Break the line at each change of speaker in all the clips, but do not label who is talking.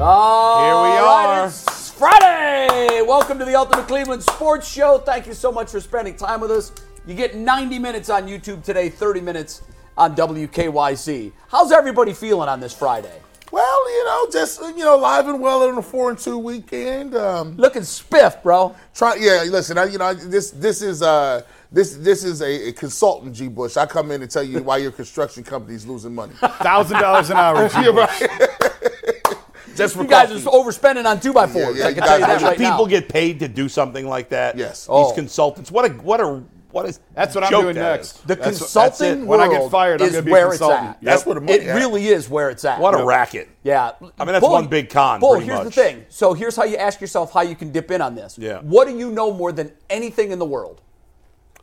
All
Here we
right,
are.
it's Friday. Welcome to the Ultimate Cleveland Sports Show. Thank you so much for spending time with us. You get 90 minutes on YouTube today, 30 minutes on WKYC. How's everybody feeling on this Friday?
Well, you know, just you know, live and well on a four and two weekend. Um,
Looking spiff, bro.
try, yeah. Listen, I, you know, I- this this is uh this this is a, a consultant, G. Bush. I come in and tell you why your construction company's losing money.
Thousand dollars an hour.
Yeah, right. Just for
You guys
coffee.
are overspending on two by fours.
Yeah, yeah,
I can tell you that right
people
now.
get paid to do something like that.
Yes.
These
Oh.
consultants. What a what a what is
That's what I'm doing next.
is.
the
That's-
consulting
that's it. When I get
world
fired, I'm
is
gonna be a
where it's
consultant.
at.
That's where the money
It
at.
really is where it's at.
What a racket.
Yeah.
I mean, that's one big con,
Bull,
pretty
here's the thing. So here's how you ask yourself how you can dip in on this.
Yeah.
What do you know more than anything in the world?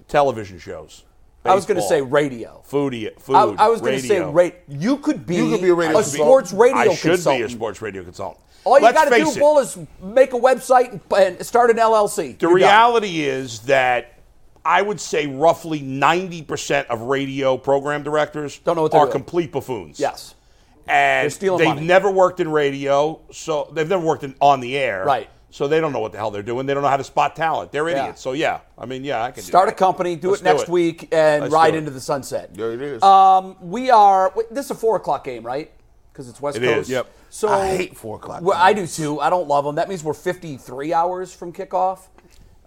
Television shows.
I was going to say radio.
foodie, food.
I, I was going to say
radio.
rate. You could be,
You could be a radio
a sports radio
I should
consultant.
be a sports radio consultant.
All you
Let's
got to do,
it,
Bull, is make a website and, and start an LLC.
The
You're done.
reality is that I would say roughly 90% of radio program directors
Don't know what they're
are
doing.
complete buffoons.
Yes.
And
They're stealing
they've
money.
never worked in radio, so they've never worked in, on the air.
Right.
So they don't know what the hell they're doing. They don't know how to spot talent. They're
Yeah.
idiots. So yeah, I mean, yeah, I can do
Start a company, do
Let's
it next week, and
Let's
ride into the sunset.
There it is.
Um, we are. wait, This is a four o'clock game, right? Because it's West
It
Coast.
is. Yep.
So
I hate four o'clock
Well, I do too. I don't love them. That means we're 53 hours from kickoff.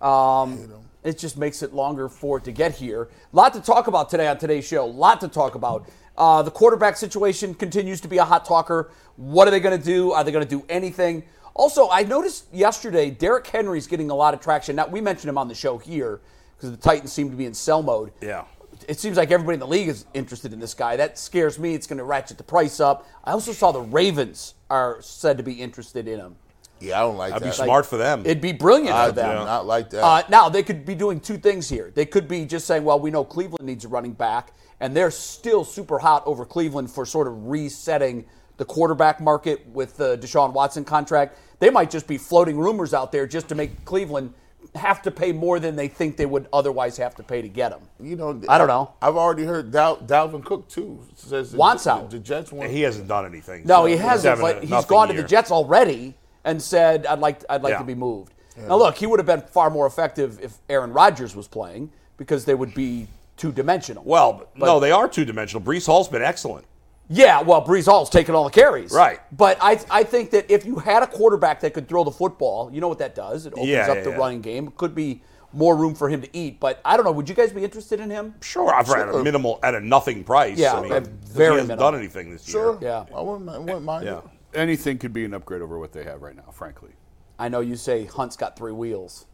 Um, it just makes it longer for it to get here. A lot to talk about today on today's show. A lot to talk about. Uh, the quarterback situation continues to be a hot talker. What are they going to do? Are they going to do anything? Also, I noticed yesterday Derrick Henry's getting a lot of traction. Now we mentioned him on the show here because the Titans seem to be in sell mode.
Yeah.
It seems like everybody in the league is interested in this guy. That scares me. It's going to ratchet the price up. I also saw the Ravens are said to be interested in him.
yeah, I don't like
That'd be
that.
smart for them.
It'd be brilliant
I
for
do not like that.
Uh, now they could be doing two things here. They could be just saying, "Well, we know Cleveland needs a running back," and they're still super hot over Cleveland for sort of resetting the quarterback market with the Deshaun Watson contract. They might just be floating rumors out there just to make Cleveland have to pay more than they think they would otherwise have to pay to get him.
you know,
I don't know.
I've already heard Dal- Dalvin Cook too says the-
Wants
the,
out.
The Jets want.
he hasn't done anything.
No,
so
he hasn't.
having
But
a
he's
nothing
gone to the Jets already and said, "I'd like, I'd like
Yeah.
to be moved." Now, look, he would have been far more effective if Aaron Rodgers was playing because they would be two dimensional.
Well, but, no, they are two dimensional. Breece Hall's been excellent.
Yeah, well, Breece Hall's taking all the carries,
Right.
But I, I think that if you had a quarterback that could throw the football, you know what that does? It opens
Yeah,
up
yeah,
the
yeah.
running game. It could be more room for him to eat. But I don't know. Would you guys be interested in him?
Sure, I've at a minimal at a nothing price.
Yeah,
I mean,
at
'cause
very
he hasn't
minimal.
done anything this
Sure.
year.
Yeah.
I wouldn't, I wouldn't mind.
Yeah.
Anything could be an upgrade over what they have right now, frankly.
I know you say Hunt's got three wheels.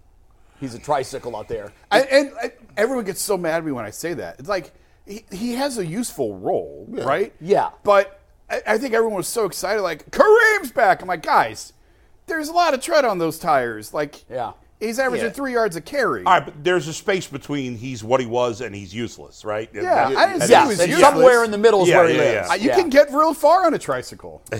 He's a tricycle out there.
I, and I, everyone gets so mad at me when I say that. It's like he, he has a useful role, right?
Yeah.
But I, I think everyone was so excited, like Kareem's back. I'm like, guys, there's a lot of tread on those tires. Like,
Yeah.
he's averaging
Yeah.
three yards a carry.
All right, but there's a space between he's what he was and he's useless, right?
Yeah,
that-
I didn't
that
say he was
and
useless.
somewhere in the middle is
Yeah,
where he
yeah,
lives.
Uh, you
Yeah.
can get real far on a tricycle.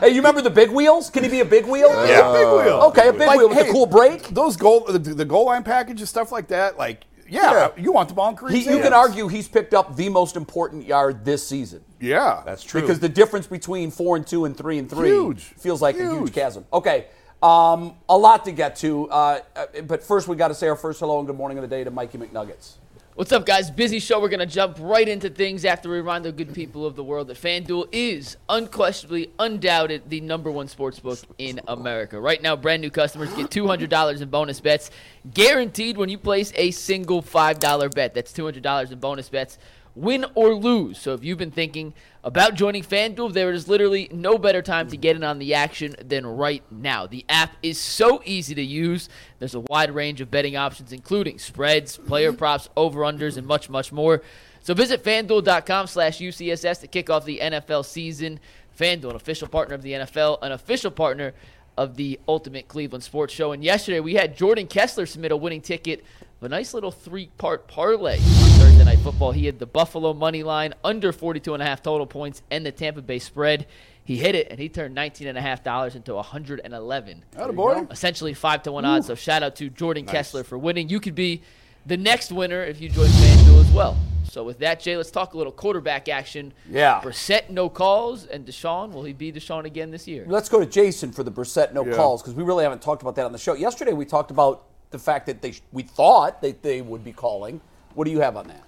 Hey, you remember the big wheels? Can he be a big wheel?
Yeah.
big wheel.
Okay, a big
Like,
wheel with
hey,
a cool brake.
Those goal, the, the goal line package and stuff like that. Like, yeah, you want the ball in
He,
Kareem's
you can argue he's picked up the most important yard this season.
Yeah,
That's true.
Because the difference between four and two and three and three
Huge.
feels like a huge
Huge.
chasm. Okay, um, a lot to get to, uh, uh, but first we got to say our first hello and good morning of the day to Mikey McNuggets.
What's up, guys? Busy show. We're going to jump right into things after we remind the good people of the world that FanDuel is unquestionably, undoubted, the number one sports book in America. Right now, brand new customers get $200 in bonus bets guaranteed when you place a single $5 bet. That's $200 in bonus bets win or lose. So if you've been thinking about joining FanDuel, there is literally no better time to get in on the action than right now. The app is so easy to use. There's a wide range of betting options, including spreads, player props, over-unders, and much, much more. So visit fanduel.com slash UCSS to kick off the NFL season. FanDuel, an official partner of the NFL, an official partner of the Ultimate Cleveland Sports Show. And yesterday we had Jordan Kessler submit a winning ticket a nice little three-part parlay on Thursday Night Football. He had the Buffalo money line under 42 and a half total points and the Tampa Bay spread. He hit it and he turned $19.5 into 111.
Oh, boy.
Essentially 5 to 1 odds. So shout out to Jordan nice. Kessler for winning. You could be the next winner if you join FanDuel as well. So with that, Jay, let's talk a little quarterback action.
Yeah.
Brissett, no calls, and Deshaun, will he be Deshaun again this year?
Let's go to Jason for the Brissett, no yeah. calls, because we really haven't talked about that on the show. Yesterday we talked about the fact that they we thought that they would be calling. What do you have on that?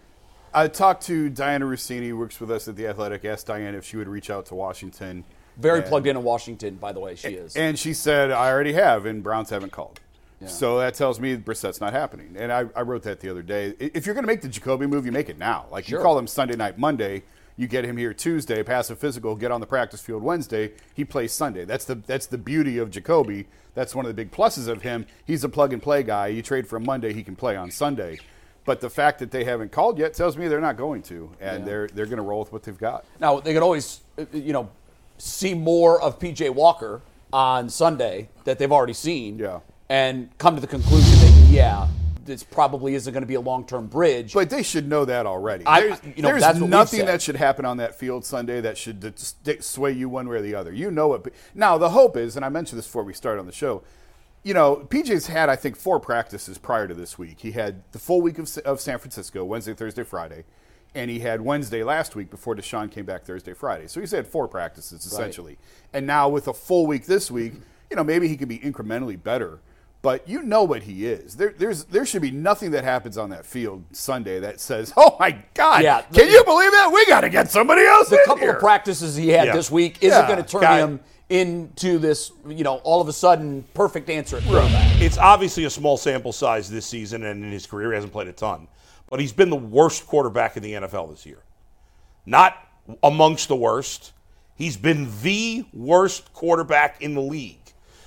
I talked to Dianna Russini, who works with us at the Athletic. Asked Diane if she would reach out to Washington.
Very and, plugged in in Washington, by the way. She is,
and she said, "I already have, and Browns haven't called." Yeah. So that tells me Brissett's not happening. And I, I wrote that the other day. If you're going to make the Jacoby move, you make it now. Like sure. you call him Sunday night, Monday. You get him here Tuesday, pass a physical, get on the practice field Wednesday. He plays Sunday. That's the that's the beauty of Jacoby. That's one of the big pluses of him. He's a plug and play guy. You trade for him Monday, he can play on Sunday. But the fact that they haven't called yet tells me they're not going to, and yeah. they're they're going to roll with what they've got.
Now they could always, uh, you know, see more of PJ Walker on Sunday that they've already seen,
yeah.
and come to the conclusion that yeah, this probably isn't going to be a long term bridge.
But they should know that already. I, there's, you know, there's nothing that should happen on that field Sunday that should sway you one way or the other. You know it. Now the hope is, and I mentioned this before we started on the show. You know, PJ's had I think four practices prior to this week. He had the full week of, of San Francisco, Wednesday, Thursday, Friday, and he had Wednesday last week before Deshaun came back Thursday, Friday. So he's had four practices essentially. Right. And now with a full week this week, you know, maybe he can be incrementally better but you know what he is. There, there's, there should be nothing that happens on that field Sunday that says, "Oh my God, yeah, can the, you believe that? We got to get somebody else."
The couple
here.
of practices he had yeah. this week isn't yeah. going to turn him into this, you know, all of a sudden perfect answer at.
It's obviously a small sample size this season, and in his career, he hasn't played a ton. But he's been the worst quarterback in the NFL this year. Not amongst the worst. He's been the worst quarterback in the league.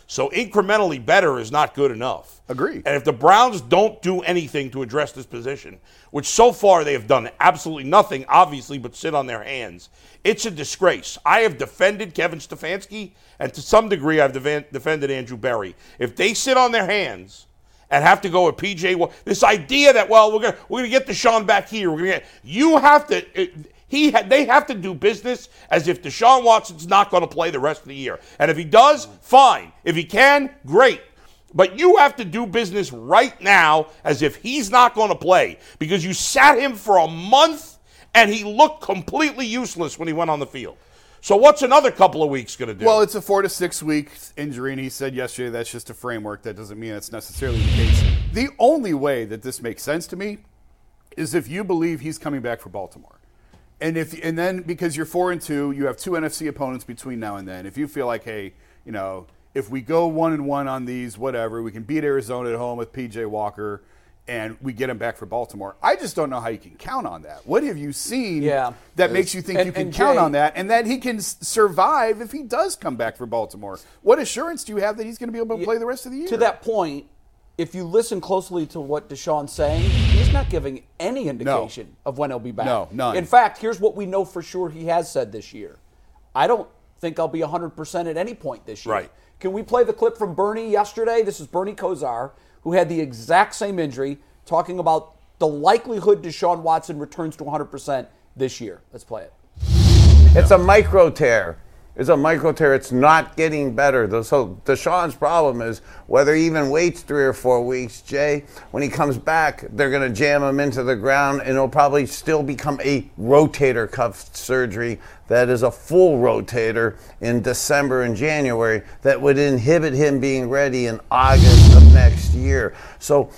So incrementally better is not good enough.
Agree.
And if the Browns don't do anything to address this position, which so far they have done absolutely nothing, obviously, but sit on their hands, it's a disgrace. I have defended Kevin Stefanski, and to some degree, I've defended Andrew Berry. If they sit on their hands and have to go with PJ, this idea that well, we're gonna we're gonna get Deshaun back here, we're gonna get you have to. It, he ha- they have to do business as if Deshaun Watson's not going to play the rest of the year. And if he does, fine. If he can, great. But you have to do business right now as if he's not going to play because you sat him for a month and he looked completely useless when he went on the field. So what's another couple of weeks going to do?
Well, it's a four to six week injury, and he said yesterday that's just a framework. That doesn't mean it's necessarily the case. The only way that this makes sense to me is if you believe he's coming back for Baltimore. And if and then because you're four and two, you have two NFC opponents between now and then. If you feel like, hey, you know, if we go one and one on these, whatever, we can beat Arizona at home with PJ Walker and we get him back for Baltimore. I just don't know how you can count on that. What have you seen
yeah,
that makes you think and, you can count Jay, on that and that he can survive if he does come back for Baltimore? What assurance do you have that he's going to be able to play the rest of the year?
To that point, if you listen closely to what Deshaun's saying, he's not giving any indication no. of when he'll be back.
No, none.
In fact, here's what we know for sure he has said this year. I don't think I'll be 100% at any point this year.
Right.
Can we play the clip from Bernie yesterday? This is Bernie Kosar, who had the exact same injury, talking about the likelihood Deshaun Watson returns to 100% this year. Let's play it.
It's a micro tear is a micro tear. It's not getting better. So Deshaun's problem is whether he even waits three or four weeks, Jay, when he comes back, they're going to jam him into the ground and it'll probably still become a rotator cuff surgery that is a full rotator in December and January that would inhibit him being ready in August of next year. So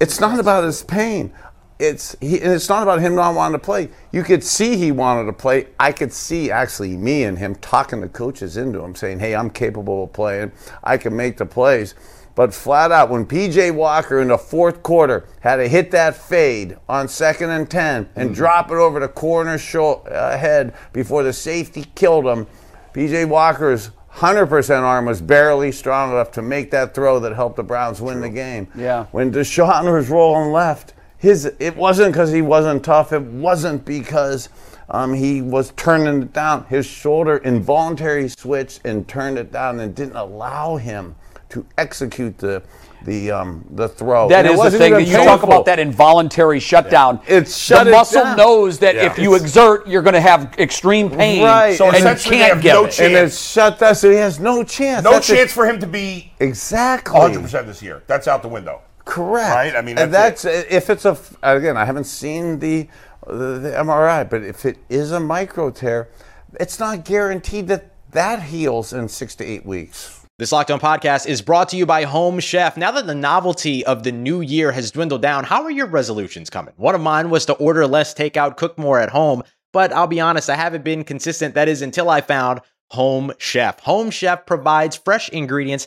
it's not about his pain. It's he, and it's not about him not wanting to play. You could see he wanted to play. I could see actually me and him talking the coaches into him, saying, "Hey, I'm capable of playing. I can make the plays." But flat out, when PJ Walker in the fourth quarter had to hit that fade on second and 10 and mm-hmm. drop it over the corner show, uh, head before the safety killed him, PJ Walker's 100% arm was barely strong enough to make that throw that helped the Browns win True. the game.
Yeah.
When Deshaun was rolling left, his it wasn't because he wasn't tough. It wasn't because um, he was turning it down. His shoulder involuntary switched and turned it down and didn't allow him to execute the the um, the throw.
That is the thing that you talk about that involuntary shutdown.
Yeah. It's shut
the it muscle down. knows that yeah. if you it's, exert, you're going to have extreme pain.
Right.
So
and
essentially, you can't get no
it. And it's shut down, so he has no chance.
No That's chance for him to be
exactly
100 percent this year. That's out the window.
Correct.
Right. I mean,
that's,
that's it.
if it's a again. I haven't seen the, the the MRI, but if it is a micro tear, it's not guaranteed that that heals in six to eight weeks.
This Locked On podcast is brought to you by Home Chef. Now that the novelty of the new year has dwindled down, how are your resolutions coming? One of mine was to order less takeout, cook more at home, but I'll be honest, I haven't been consistent. That is until I found Home Chef. Home Chef provides fresh ingredients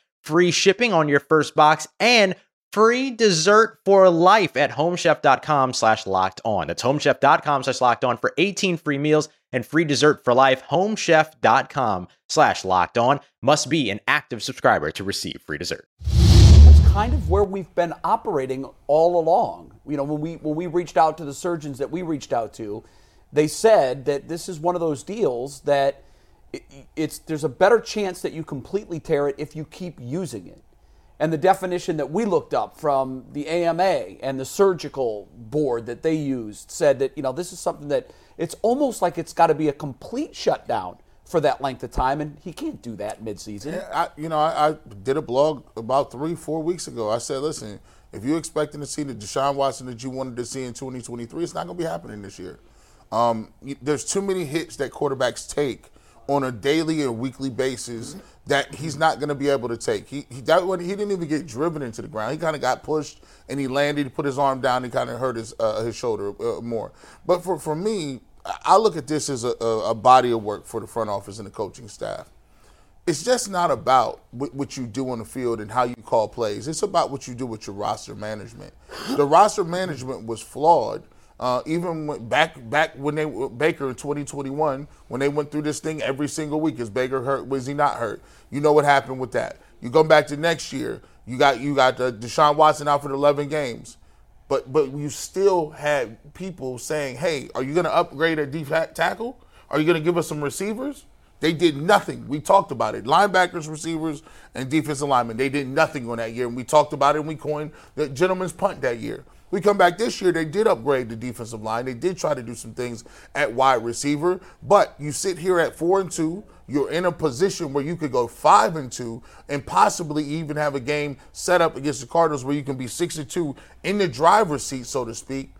free shipping on your first box and free dessert for life at homechef.com slash locked on. That's homechef.com slash locked on for 18 free meals and free dessert for life. Homechef.com slash locked on must be an active subscriber to receive free dessert.
That's kind of where we've been operating all along. You know, when we when we reached out to the surgeons that we reached out to, they said that this is one of those deals that it's there's a better chance that you completely tear it if you keep using it and the definition that we looked up from the AMA and the surgical board that they used said that you know this is something that it's almost like it's got to be a complete shutdown for that length of time, and he can't do that midseason.
Yeah, I, you know, I, I, did a blog about three, four weeks ago. I said, listen, if you're expecting to see the Deshaun Watson that you wanted to see in 2023, it's not going to be happening this year. Um, there's too many hits that quarterbacks take on a daily and weekly basis that he's not going to be able to take. He he, that, he didn't even get driven into the ground. He kind of got pushed and he landed. He put his arm down. and kind of hurt his uh, his shoulder uh, more. But for for me, I look at this as a, a, body of work for the front office and the coaching staff. It's just not about what you do on the field and how you call plays. It's about what you do with your roster management. The roster management was flawed uh, even back back when they Baker in 2021, when they went through this thing every single week, is Baker hurt? Was he not hurt? You know what happened with that. You go back to next year, you got you got uh, Deshaun Watson out for 11 games, but but you still had people saying, "Hey, are you going to upgrade at deep tackle? Are you going to give us some receivers?" They did nothing. We talked about it. Linebackers, receivers, and defensive linemen. They did nothing on that year, and we talked about it. and We coined the gentleman's punt that year. We come back this year, they did upgrade the defensive line. They did try to do some things at wide receiver, but you sit here at four and two. You're in a position where you could go five and two and possibly even have a game set up against the Cardinals where you can be six and two in the driver's seat, so to speak.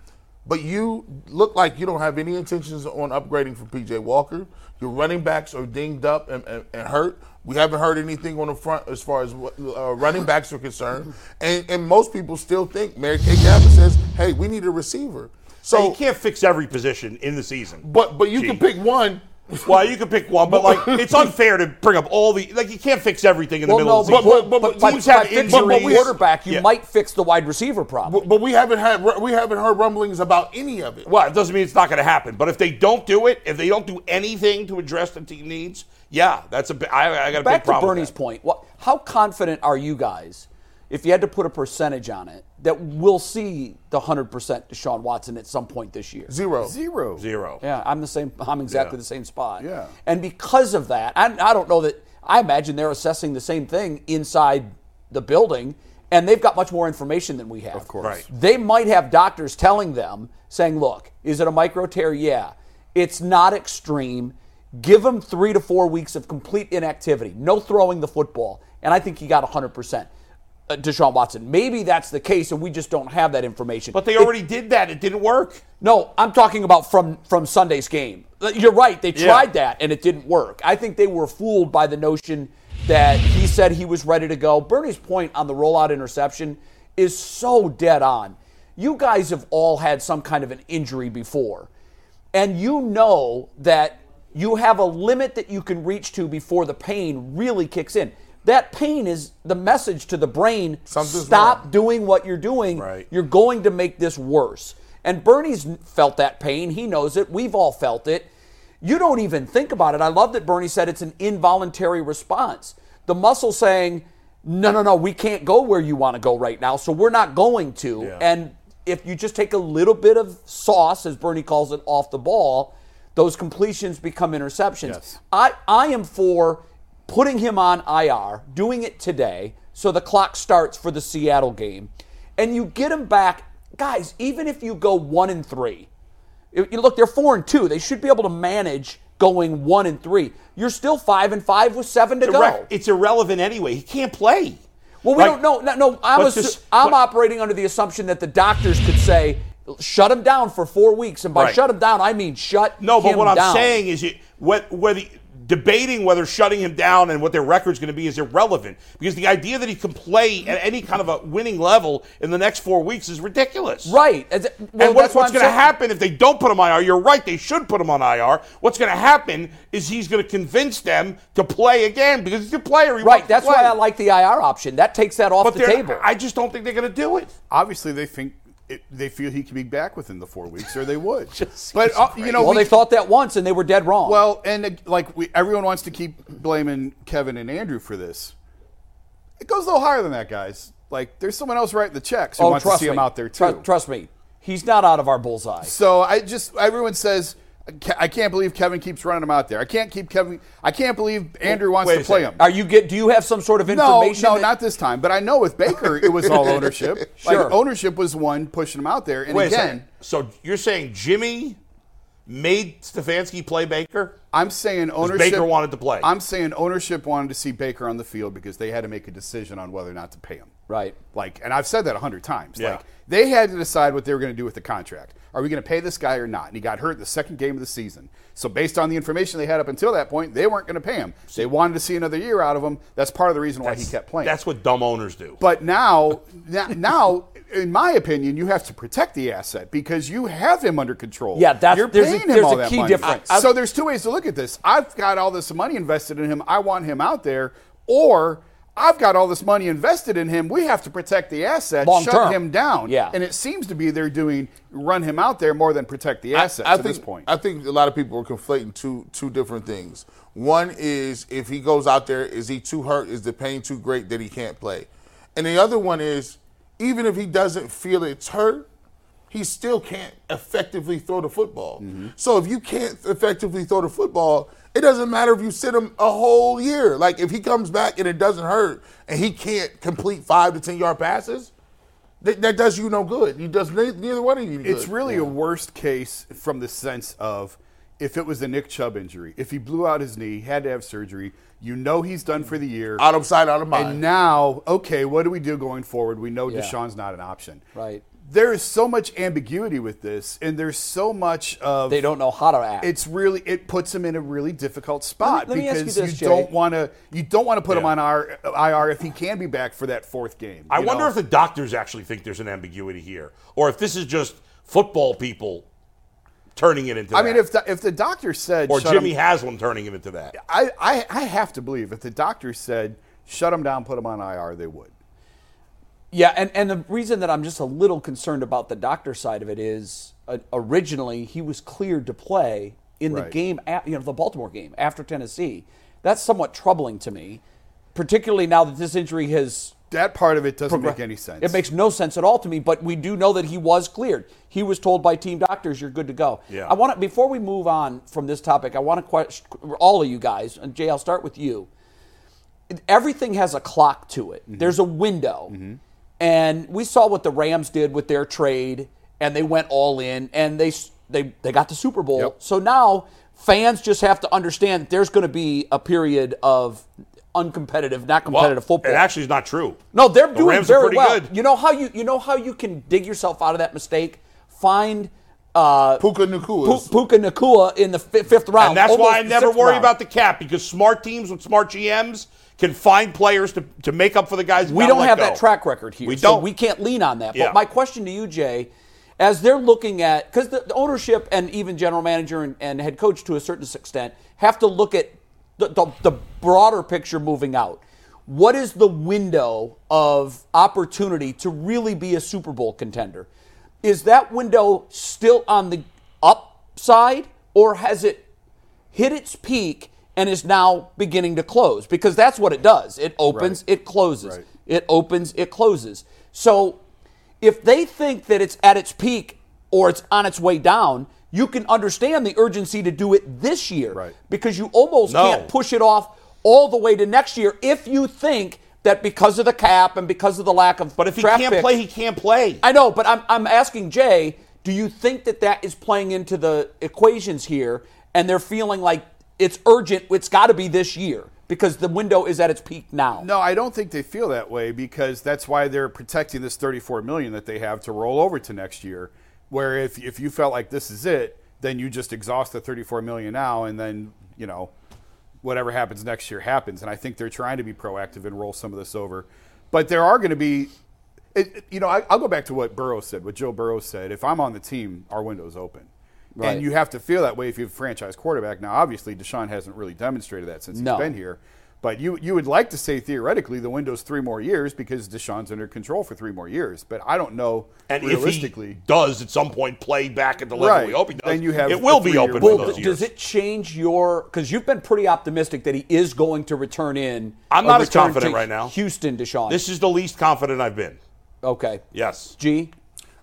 But you look like you don't have any intentions on upgrading for PJ Walker. Your running backs are dinged up and, and, and hurt. We haven't heard anything on the front as far as uh, running backs are concerned, and, and most people still think Mary Kay Cabot says, "Hey, we need a receiver."
So you can't fix every position in the season.
But but you Gee. can pick one
well, you can pick one, but like it's unfair to bring up all the like you can't fix everything in the well, middle no, of the
season. But, but, but, teams have injuries. quarterback, you yeah. might fix the wide receiver problem.
But, but, we haven't had we haven't heard rumblings about any of it.
Well, it doesn't mean it's not going to happen. But if they don't do it, if they don't do anything to address the team needs, yeah, that's a I, I got a
Back
big problem.
Back to Bernie's point. What, how confident are you guys? If you had to put a percentage on it, that we'll see the 100% Deshaun Watson at some point this year?
Zero.
Zero.
Zero.
Yeah, I'm the same. I'm exactly yeah. the same spot.
Yeah.
And because of that, I, I don't know that, I imagine they're assessing the same thing inside the building. and they've got much more information than we have.
Of course.
Right.
They might have doctors telling them, saying, look, is it a micro tear? Yeah. It's not extreme. Give him three to four weeks of complete inactivity, no throwing the football. And I think he got 100%. Uh, Deshaun Watson. Maybe that's the case, and we just don't have that information.
But they already did that. It didn't work.
No, I'm talking about from from Sunday's game. You're right. They tried that and it didn't work. I think they were fooled by the notion that he said he was ready to go. Bernie's point on the rollout interception is so dead on. You guys have all had some kind of an injury before. And you know that you have a limit that you can reach to before the pain really kicks in. That pain is the message to the brain
Something's
stop
wrong.
doing what you're doing.
Right.
You're going to make this worse. And Bernie's felt that pain. He knows it. We've all felt it. You don't even think about it. I love that Bernie said it's an involuntary response. The muscle saying, no, no, no, we can't go where you want to go right now, so we're not going to.
Yeah.
And if you just take a little bit of sauce, as Bernie calls it, off the ball, those completions become interceptions.
Yes.
I, I am for putting him on IR, doing it today, so the clock starts for the Seattle game, and you get him back. Guys, even if you go one and three, you look, they're four and two. They should be able to manage going one and three. You're still five and five with seven to
It's,
go.
irre- it's irrelevant anyway. He can't play.
Well, we
Like-
don't know. No, no I'm, assu- I'm operating under the assumption that the doctors could say, shut him down for four weeks. And by
Right.
shut him down, I mean shut down.
No, but what I'm
down.
saying is, you, what, whether debating whether shutting him down and what their record's going to be is irrelevant because the idea that he can play at any kind of a winning level in the next four weeks is ridiculous.
Right. As- well,
and what-
that's what
what's going to happen if they don't put him on IR? You're right; they should put him on IR. What's going to happen is he's going to convince them to play again because he's a player. He
Right. That's why I like the IR option. That takes that off
But
the table.
I just don't think they're going to do it.
Obviously, they think it, they feel he could be back within the four weeks, or they would. but uh, you know,
well,
we-
they thought that once and they were dead wrong.
Well, and uh, like we, everyone wants to keep blaming Kevin and Andrew for this. It goes a little higher than that, guys. Like there's someone else writing the checks who
oh,
wants to see
me.
him out there too.
Tru- trust me. He's not out of our bullseye.
So I just everyone says I can't believe Kevin keeps running him out there. I can't keep Kevin. I can't believe Andrew wants to play him.
Are you get? Do you have some sort of information?
no,
that-
not this time. But I know with Baker, it was all ownership.
Sure.
Like ownership was one pushing him out there. And
Wait
again.
So you're saying Jimmy made Stefanski play Baker?
I'm saying ownership.
Baker wanted to play.
I'm saying ownership wanted to see Baker on the field because they had to make a decision on whether or not to pay him.
Right.
Like, and I've said that a hundred times.
Yeah.
Like, they had to decide what they were going to do with the contract. Are we going to pay this guy or not? And he got hurt the second game of the season. So, based on the information they had up until that point, they weren't going to pay him. They wanted to see another year out of him. That's part of the reason why he kept playing.
That's what dumb owners do.
But now, now, in my opinion, you have to protect the asset because you have him under control.
Yeah, that's-
you're
there's a-
paying him
there's
all
a
that money.
difference.
I- so there's two ways to look at this. I've got all this money invested in him. I want him out there, or I've got all this money invested in him. We have to protect the asset,
Long
shut
term.
him down.
Yeah.
and it seems to be they're doing run him out there more than protect the asset
I
to
think,
this point.
I think a lot of people are conflating two two different things. One is if he goes out there, is he too hurt? Is the pain too great that he can't play? And the other one is even if he doesn't feel it's hurt, he still can't effectively throw the football. So if you can't effectively throw the football, it doesn't matter if you sit him a whole year. Like if he comes back and it doesn't hurt and he can't complete five to ten yard passes, that, that does you no good. He does neither, neither one of you.
It's
good.
really a worst case from the sense of if it was a Nick Chubb injury, if he blew out his knee, had to have surgery, you know he's done for the year.
out of sight, out of mind.
And now, okay, what do we do going forward? We know
Yeah.
Deshaun's not an option.
Right.
There is so much ambiguity with this, and there's so much of
They don't know how to act.
It's really it puts him in a really difficult spot
let me ask you
because
this, Jay.
don't want to you don't want to put him on our IR if he can be back for that fourth game.
I wonder
know?
if the doctors actually think there's an ambiguity here, or if this is just football people turning it into.
I
that.
mean, if the, if the doctor said
or Jimmy
him-
Haslam turning it into that.
I, I, I have to believe if the doctor said shut him down, put him on IR, they would.
Yeah, and, and the reason that I'm just a little concerned about the doctor side of it is uh, originally he was cleared to play in the game, at, you know, the Baltimore game after Tennessee. That's somewhat troubling to me, particularly now that this injury has.
That part of it doesn't
progressed.
make any sense.
It makes no sense at all to me, but we do know that he was cleared. He was told by team doctors, "You're good to go."
Yeah.
I want to before we move on from this topic, I want to question all of you guys, and Jay, I'll start with you everything has a clock to it. There's a window. And we saw what the Rams did with their trade, and they went all in, and they they they got the Super Bowl. Yep. So now fans just have to understand that there's going to be a period of uncompetitive, not competitive
well,
football.
It actually is not true.
No, they're the doing Rams very well. Good. You know how you you know how you can dig yourself out of that mistake. Find uh,
Puka Nacua.
Puka Nacua in the f- fifth round.
And that's why I never worry round. about the cap because smart teams with smart GMs can find players to, to make up for the guys.
We don't have
go.
that track record here.
We don't.
we can't lean on that.
Yeah.
But my question to you, Jay, as they're looking at because the, the, ownership and even general manager and, and, head coach to a certain extent have to look at the, the, the broader picture moving out. What is the window of opportunity to really be a Super Bowl contender? Is that window still on the upside, or has it hit its peak and is now beginning to close because that's what it does. It opens, right. it closes. Right. It opens, it closes. So if they think that it's at its peak or it's on its way down, you can understand the urgency to do it this year
right.
because you almost no. can't push it off all the way to next year if you think that because of the cap and because of the lack of
but if he can't
picks,
play, he can't play.
I know, but I'm I'm asking Jay, do you think that that is playing into the equations here, and they're feeling like it's urgent. It's got to be this year because the window is at its peak now.
No, I don't think they feel that way because that's why they're protecting this 34 million that they have to roll over to next year. Where if if you felt like this is it, then you just exhaust the 34 million now, and then you know whatever happens next year happens. And I think they're trying to be proactive and roll some of this over. But there are going to be, it, you know, I, will go back to what Burrow said, what Joe Burrow said. If I'm on the team, our window's open. Right. And you have to feel that way if you have a franchise quarterback. Now, obviously, Deshaun hasn't really demonstrated that since no. he's been here. But you, you would like to say theoretically the window's three more years because Deshaun's under control for three more years. But I don't know
and
realistically.
If he does at some point play back at the level
right.
we hope he does,
then you have
it will be open well, those
years. Does it change your because you've been pretty optimistic that he is going to return in?
I'm not as confident right now.
Houston, Deshaun.
This is the least confident I've been.
Okay.
Yes.
G.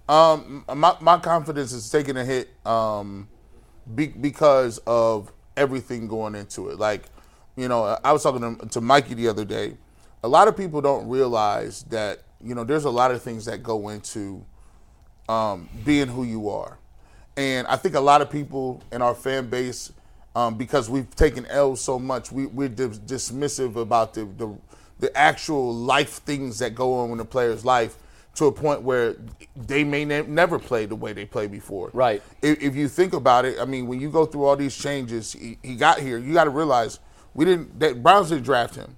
Um, my my confidence is taking a hit. Um, be, because of everything going into it. Like, you know, I was talking to, to Mikey the other day. A lot of people don't realize that you know there's a lot of things that go into um, being who you are, and I think a lot of people in our fan base, um, because we've taken L's so much, we, we're dismissive about the, the the actual life things that go on in a player's life to a point where they may ne- never play the way they played before.
Right.
If, if, you think about it, I mean, when you go through all these changes, he, he got here. You got to realize we didn't. That Browns didn't draft him.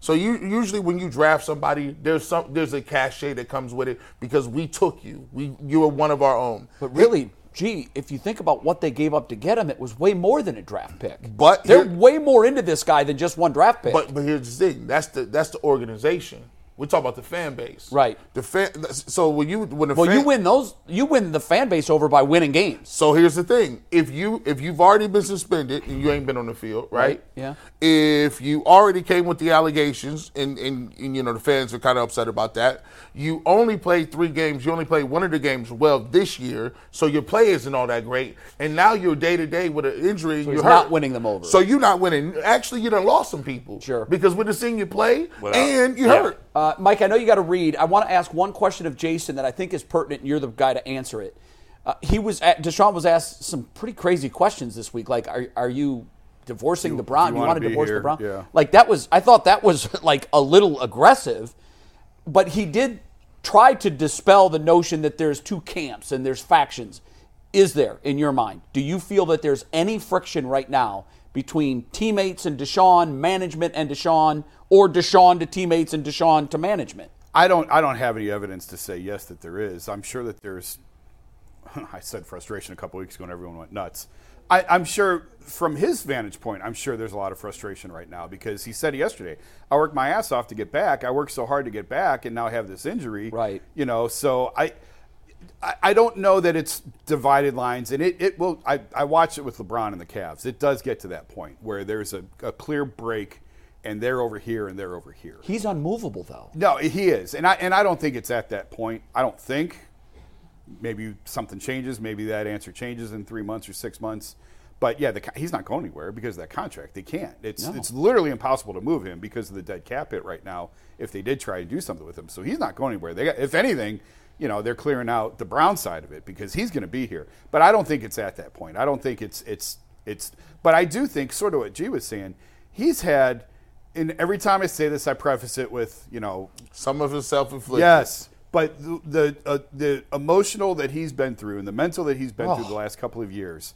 So you usually when you draft somebody, there's some there's a cachet that comes with it because we took you. We you were one of our own.
But really, gee, if you think about what they gave up to get him, it was way more than a draft pick.
But
they're here, way more into this guy than just one draft pick.
But but here's the thing: that's the that's the organization. We talk about the fan base,
right?
The fan. So when you when the
well,
fan,
you win those, you win the fan base over by winning games.
So here's the thing: if you if you've already been suspended and you ain't been on the field, right? right.
Yeah.
If you already came with the allegations and, and, and you know the fans are kind of upset about that, you only played three games. You only played one of the games well this year, so your play isn't all that great. And now you're day to day with an injury.
So
you're
not winning them over.
So you're not winning. Actually, you done lost some people.
Sure.
Because we're just seeing you play and you yeah. hurt.
Uh, Mike, I know you got to read. I want to ask one question of Jason that I think is pertinent, and you're the guy to answer it. Uh, he was at, Deshaun was asked some pretty crazy questions this week. Like, are, are you divorcing
you,
the Brown?
You,
you want
to
divorce
here?
the Brown?
Yeah.
Like that was. I thought that was like a little aggressive, but he did try to dispel the notion that there's two camps and there's factions. Is there in your mind? Do you feel that there's any friction right now between teammates and Deshaun, management and Deshaun, or Deshaun to teammates and Deshaun to management?
I don't. I don't have any evidence to say yes that there is. I'm sure that there's. I said frustration a couple weeks ago, and everyone went nuts. I, I'm sure, from his vantage point, I'm sure there's a lot of frustration right now because he said yesterday, "I worked my ass off to get back. I worked so hard to get back, and now I have this injury."
Right.
You know, so I. I don't know that it's divided lines, and it, it will. I, I watched it with LeBron and the Cavs. It does get to that point where there's a, a clear break and they're over here and they're over here.
He's unmovable though.
No, he is, and I and I don't think it's at that point. I don't think. Maybe something changes. Maybe that answer changes in three months or six months. But yeah, the, he's not going anywhere because of that contract. They can't. It's no. it's literally impossible to move him because of the dead cap hit right now. If they did try to do something with him, so he's not going anywhere. They got, if anything, you know, they're clearing out the Brown side of it because he's going to be here. But I don't think it's at that point. I don't think it's it's it's. But I do think sort of what G was saying. He's had, and every time I say this, I preface it with you know
some of his self-inflicted.
Yes, but the the, uh, the emotional that he's been through and the mental that he's been oh. through the last couple of years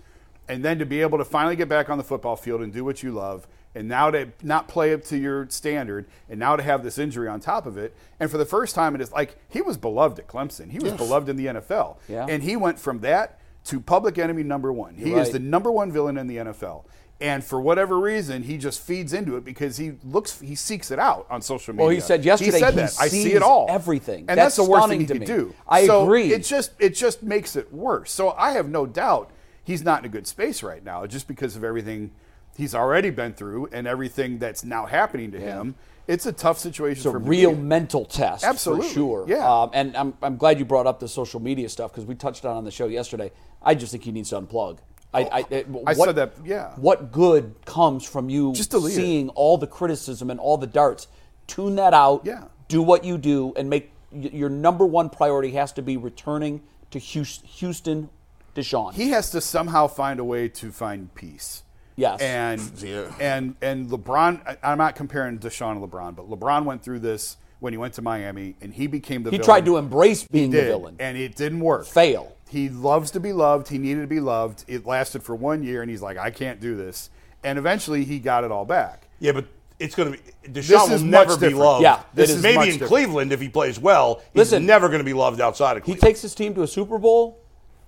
and then to be able to finally get back on the football field and do what you love and now to not play up to your standard and now to have this injury on top of it and for the first time it is like he was beloved at clemson he was yes. beloved in the nfl yeah. and he went from that to public enemy number one he right. is the number one villain in the nfl and for whatever reason, he just feeds into it because he looks, he seeks it out on social media.
Well, he said yesterday, he, said he that. I see it all, everything,
and that's, that's the worst thing he could do.
I
so
agree.
It just, it just makes it worse. So I have no doubt he's not in a good space right now, just because of everything he's already been through and everything that's now happening to yeah. him. It's a tough situation
it's
for
a real mental test,
absolutely,
for sure.
Yeah,
um, and I'm, I'm glad you brought up the social media stuff because we touched on on the show yesterday. I just think he needs to unplug. I, I,
it, I what, said that. Yeah.
What good comes from you just seeing it. all the criticism and all the darts? Tune that out.
Yeah.
Do what you do and make your number one priority has to be returning to Houston Deshaun.
He has to somehow find a way to find peace.
Yes.
And yeah. and and LeBron I'm not comparing Deshaun and LeBron, but LeBron went through this when he went to Miami and he became the
he
villain.
tried to embrace being
did,
the villain.
And it didn't work.
Fail.
He loves to be loved. He needed to be loved. It lasted for one year and he's like, I can't do this. And eventually he got it all back.
Yeah, but it's going to be Deshaun will never be loved.
Yeah,
this is maybe in different. Cleveland if he plays well. He's Listen, never going to be loved outside of Cleveland.
He takes his team to a Super Bowl.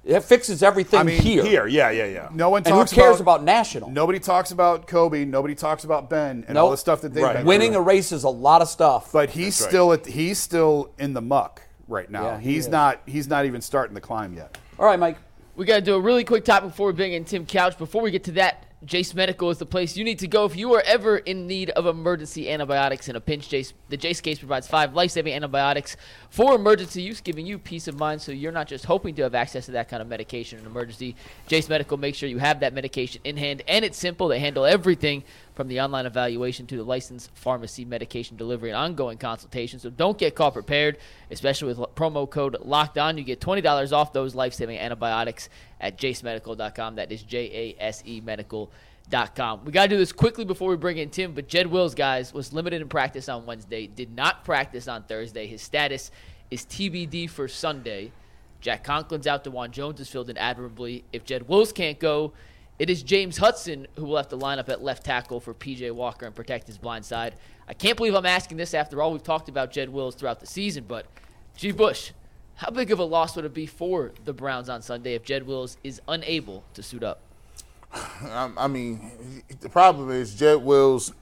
It fixes everything
I mean,
here.
Here, yeah, yeah, yeah.
No one
and
talks
who cares
about,
about, national.
Nobody talks about Kobe. Nobody talks about Ben and nope. all the stuff that they've right. been
winning
through.
a race is a lot of stuff.
But he's That's still right. at, he's still in the muck right now. Yeah, he he's is. not he's not even starting the climb yet.
All right, Mike.
We got to do a really quick topic before we bring in Tim Couch. Before we get to that, Jase Medical is the place you need to go if you are ever in need of emergency antibiotics in a pinch. Jase, the Jase case provides five life-saving antibiotics for emergency use, giving you peace of mind so you're not just hoping to have access to that kind of medication in an emergency. Jase Medical makes sure you have that medication in hand, and it's simple. They handle everything from the online evaluation to the licensed pharmacy medication delivery and ongoing consultation. So don't get caught prepared, especially with promo code Locked On. You get $20 off those life-saving antibiotics at jasemedical.com. That is J-A-S-E medical.com. We got to do this quickly before we bring in Tim, but Jed Wills, guys, was limited in practice on Wednesday, did not practice on Thursday. His status is TBD for Sunday. Jack Conklin's out. Dawand Jones is filled in admirably. If Jed Wills can't go, it is James Hudson who will have to line up at left tackle for PJ Walker and protect his blind side. I can't believe I'm asking this after all we've talked about Jed Wills throughout the season, but G. Bush, how big of a loss would it be for the Browns on Sunday if Jed Wills is unable to suit up?
I mean, the problem is Jed Wills.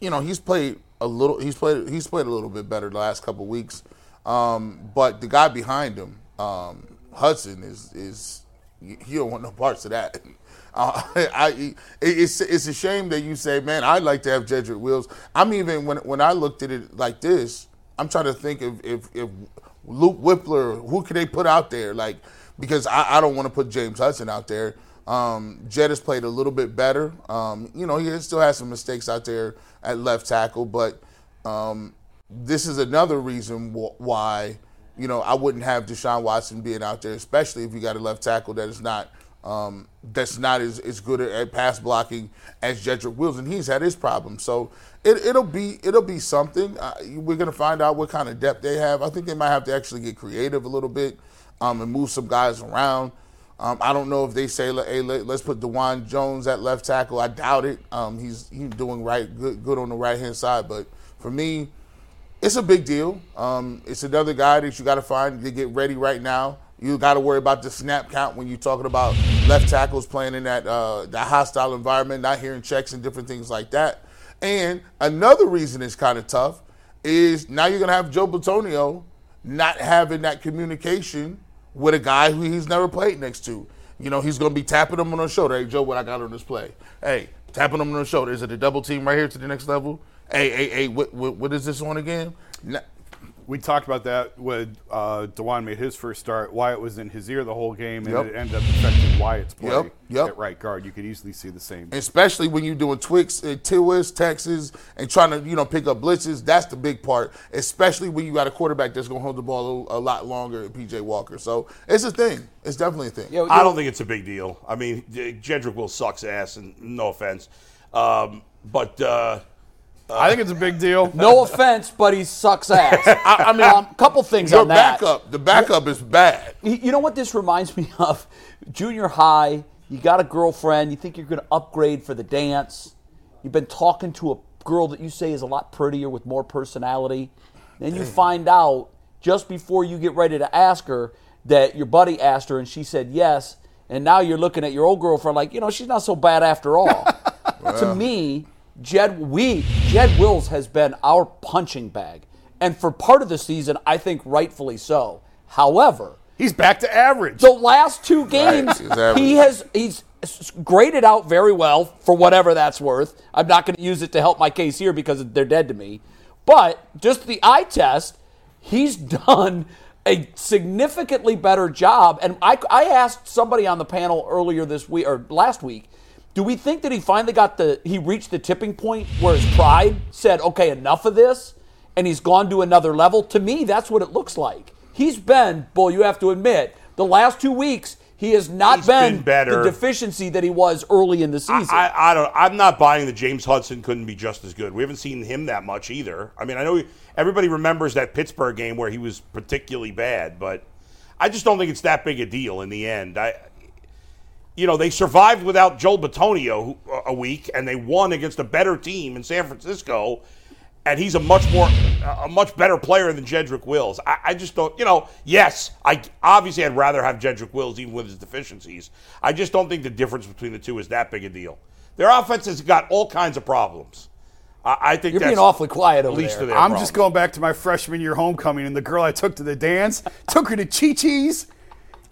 You know, he's played a little. He's played. He's played a little bit better the last couple weeks. Um, but the guy behind him, um, Hudson, is is you don't want no parts of that. Uh, I, it's it's a shame that you say, man, I'd like to have Jedrick Wills. I'm even when when I looked at it like this, I'm trying to think if if, if Luke Wypler, who could they put out there? Like because I, I don't want to put James Hudson out there. Um, Jed has played a little bit better. Um, you know, he still has some mistakes out there at left tackle, but um, this is another reason why you know I wouldn't have Deshaun Watson being out there, especially if you got a left tackle that is not um, that's not as, as good at pass blocking as Jedrick Wills, and he's had his problems. So it, will be it'll be something. Uh, we're gonna find out what kind of depth they have. I think they might have to actually get creative a little bit um, and move some guys around. Um, I don't know if they say, "Hey, let's put Dawand Jones at left tackle." I doubt it. Um, he's he's doing right good good on the right hand side, but for me, it's a big deal. Um, it's another guy that you got to find to get ready right now. You got to worry about the snap count when you're talking about left tackles playing in that uh, that hostile environment, not hearing checks and different things like that. And another reason it's kind of tough is now you're going to have Joe Bitonio not having that communication with a guy who he's never played next to. You know, he's going to be tapping him on the shoulder. Hey, Joe, what I got on this play? Hey, tapping him on the shoulder. Is it a double team right here to the next level? Hey, hey, hey, what, what, what is this on again?
We talked about that when uh, Dawand made his first start. Wyatt was in his ear the whole game, and yep. it ended up affecting Wyatt's play yep. Yep. at right guard. You could easily see the same.
Especially when you're doing twix, uh, twists, Texas, and trying to you know pick up blitzes. That's the big part. Especially when you got a quarterback that's going to hold the ball a, a lot longer, PJ Walker. So it's a thing. It's definitely a thing.
I don't think it's a big deal. I mean, Jedrick will sucks ass, and no offense, um, but. Uh,
I think it's a big deal.
No offense, but he sucks ass. I, I mean, a um, couple things
your
on that.
backup, the backup is bad.
You know what this reminds me of? Junior high, you got a girlfriend, you think you're going to upgrade for the dance. You've been talking to a girl that you say is a lot prettier with more personality. Then you find out just before you get ready to ask her that your buddy asked her and she said yes. And now you're looking at your old girlfriend like, you know, she's not so bad after all. To me, Jed, we, Jed Wills has been our punching bag. And for part of the season, I think rightfully so. However,
he's back to average.
The last two games, right, he has he's graded out very well for whatever that's worth. I'm not going to use it to help my case here because they're dead to me. But just the eye test, he's done a significantly better job. And I, I asked somebody on the panel earlier this week or last week do we think that he finally got the he reached the tipping point where his pride said, "Okay, enough of this," and he's gone to another level? To me, that's what it looks like. He's been, bull. You have to admit, the last two weeks he has not been,
been
the deficiency that he was early in the season.
I, I, I, don't. I'm not buying that James Hudson couldn't be just as good. We haven't seen him that much either. I mean, I know everybody remembers that Pittsburgh game where he was particularly bad, but I just don't think it's that big a deal in the end. I you know, they survived without Joel Bitonio a week, and they won against a better team in San Francisco. And he's a much more, a much better player than Jedrick Wills. I, I just don't, you know. Yes, I obviously I'd rather have Jedrick Wills even with his deficiencies. I just don't think the difference between the two is that big a deal. Their offense has got all kinds of problems. I, I think
you're being awfully quiet over
least
there.
I'm
problem.
just going back to my freshman year homecoming, and the girl I took to the dance took her to Chi Chi's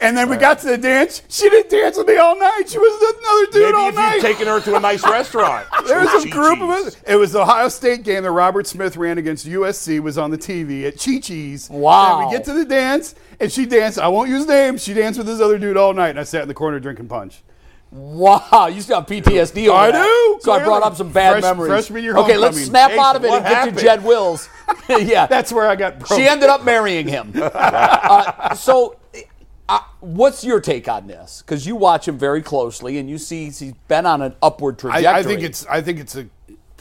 and then we got to the dance. She didn't dance with me all night. She was with another dude
Maybe
all
if
night.
You'd taken her to a nice restaurant.
there was a group of us. It was the Ohio State game that Robert Smith ran against USC. Was on the TV at Chi Chi's.
Wow.
And we get to the dance, and she danced. I won't use names. She danced with this other dude all night, and I sat in the corner drinking punch.
Wow, you still have PTSD over
I
that.
do.
So I brought up some bad
Fresh,
memories.
Freshman year
okay, let's snap
Jason,
out of it and
happened?
get to Jed Wills. yeah,
That's where I got. Broke.
she ended up marrying him. uh, so what's your take on this? Because you watch him very closely, and you see he's been on an upward trajectory.
I, I, think it's I think it's a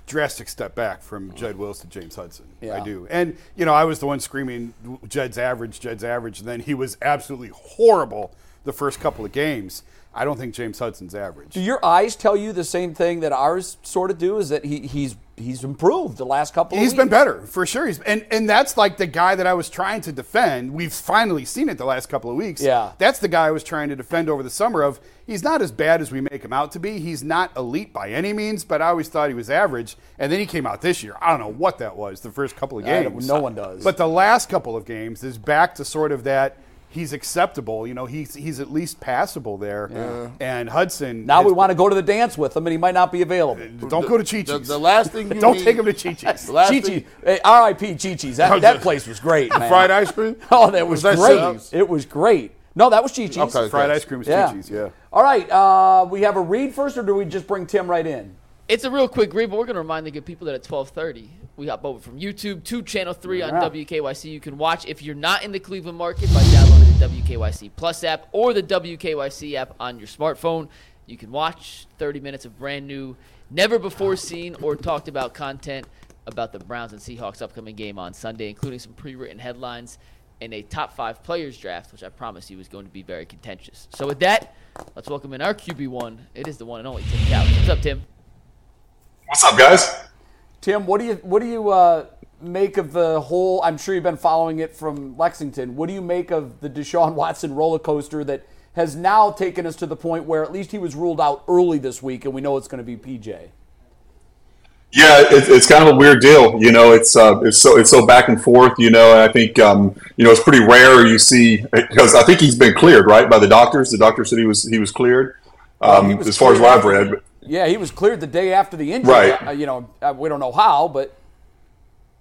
drastic step back from Jed Wills to James Hudson.
Yeah.
I do, and you know I was the one screaming Jed's average, Jed's average, and then he was absolutely horrible the first couple of games. I don't think James Hudson's average.
Do your eyes tell you the same thing that ours sort of do? Is that he, he's he's improved the last couple
He's been better for sure. He's and and that's like the guy that I was trying to defend. We've finally seen it the last couple of weeks.
Yeah.
That's the guy I was trying to defend over the summer of he's not as bad as we make him out to be. He's not elite by any means, but I always thought he was average. And then he came out this year. I don't know what that was the first couple of games.
no one does.
But the last couple of games is back to sort of that he's acceptable. You know, he's he's at least passable there.
Yeah.
And Hudson.
now we want to go to the dance with him, and he might not be available.
Don't go to Chi
The,
Chi's.
the last thing you
Don't
need,
take him to Chi Chi's.
The last
Chi
thing-
hey, R.I.P. Chi Chi's. That, that place was great, man.
fried ice cream.
Oh, that was,
Was
great.
Sam's?
It was great. No, that was Chi Chi's.
Okay.
Fried
Yes.
ice cream is
Yeah.
Chi Chi's, yeah.
All right. Uh, we have a read first, or do we just bring Tim right in?
It's a real quick read, but we're going to remind the good people that at 12:30 we hop over from YouTube to Channel 3 on
Yeah.
WKYC. You can watch if you're not in the Cleveland market by downloading the WKYC Plus app or the WKYC app on your smartphone. You can watch 30 minutes of brand new, never before seen or talked about content about the Browns and Seahawks upcoming game on Sunday, including some pre-written headlines and a top five players draft, which I promise you is going to be very contentious. So with that, let's welcome in our QB1. It is the one and only Tim Couch. What's up, Tim?
What's up, guys?
Tim, what do you what do you uh, make of the whole? I'm sure you've been following it from Lexington. What do you make of the Deshaun Watson roller coaster that has now taken us to the point where at least he was ruled out early this week, and we know it's going to be PJ.
Yeah, it, it's kind of a weird deal. You know, it's uh, it's so it's so back and forth. You know, and I think um, you know it's pretty rare you see because I think he's been cleared right by the doctors. The doctor said he was he was cleared. Um,
He was
as far as
cleared
what I've read,
Yeah, he was cleared the day after the injury.
Right.
Uh, you know, uh, we don't know how, but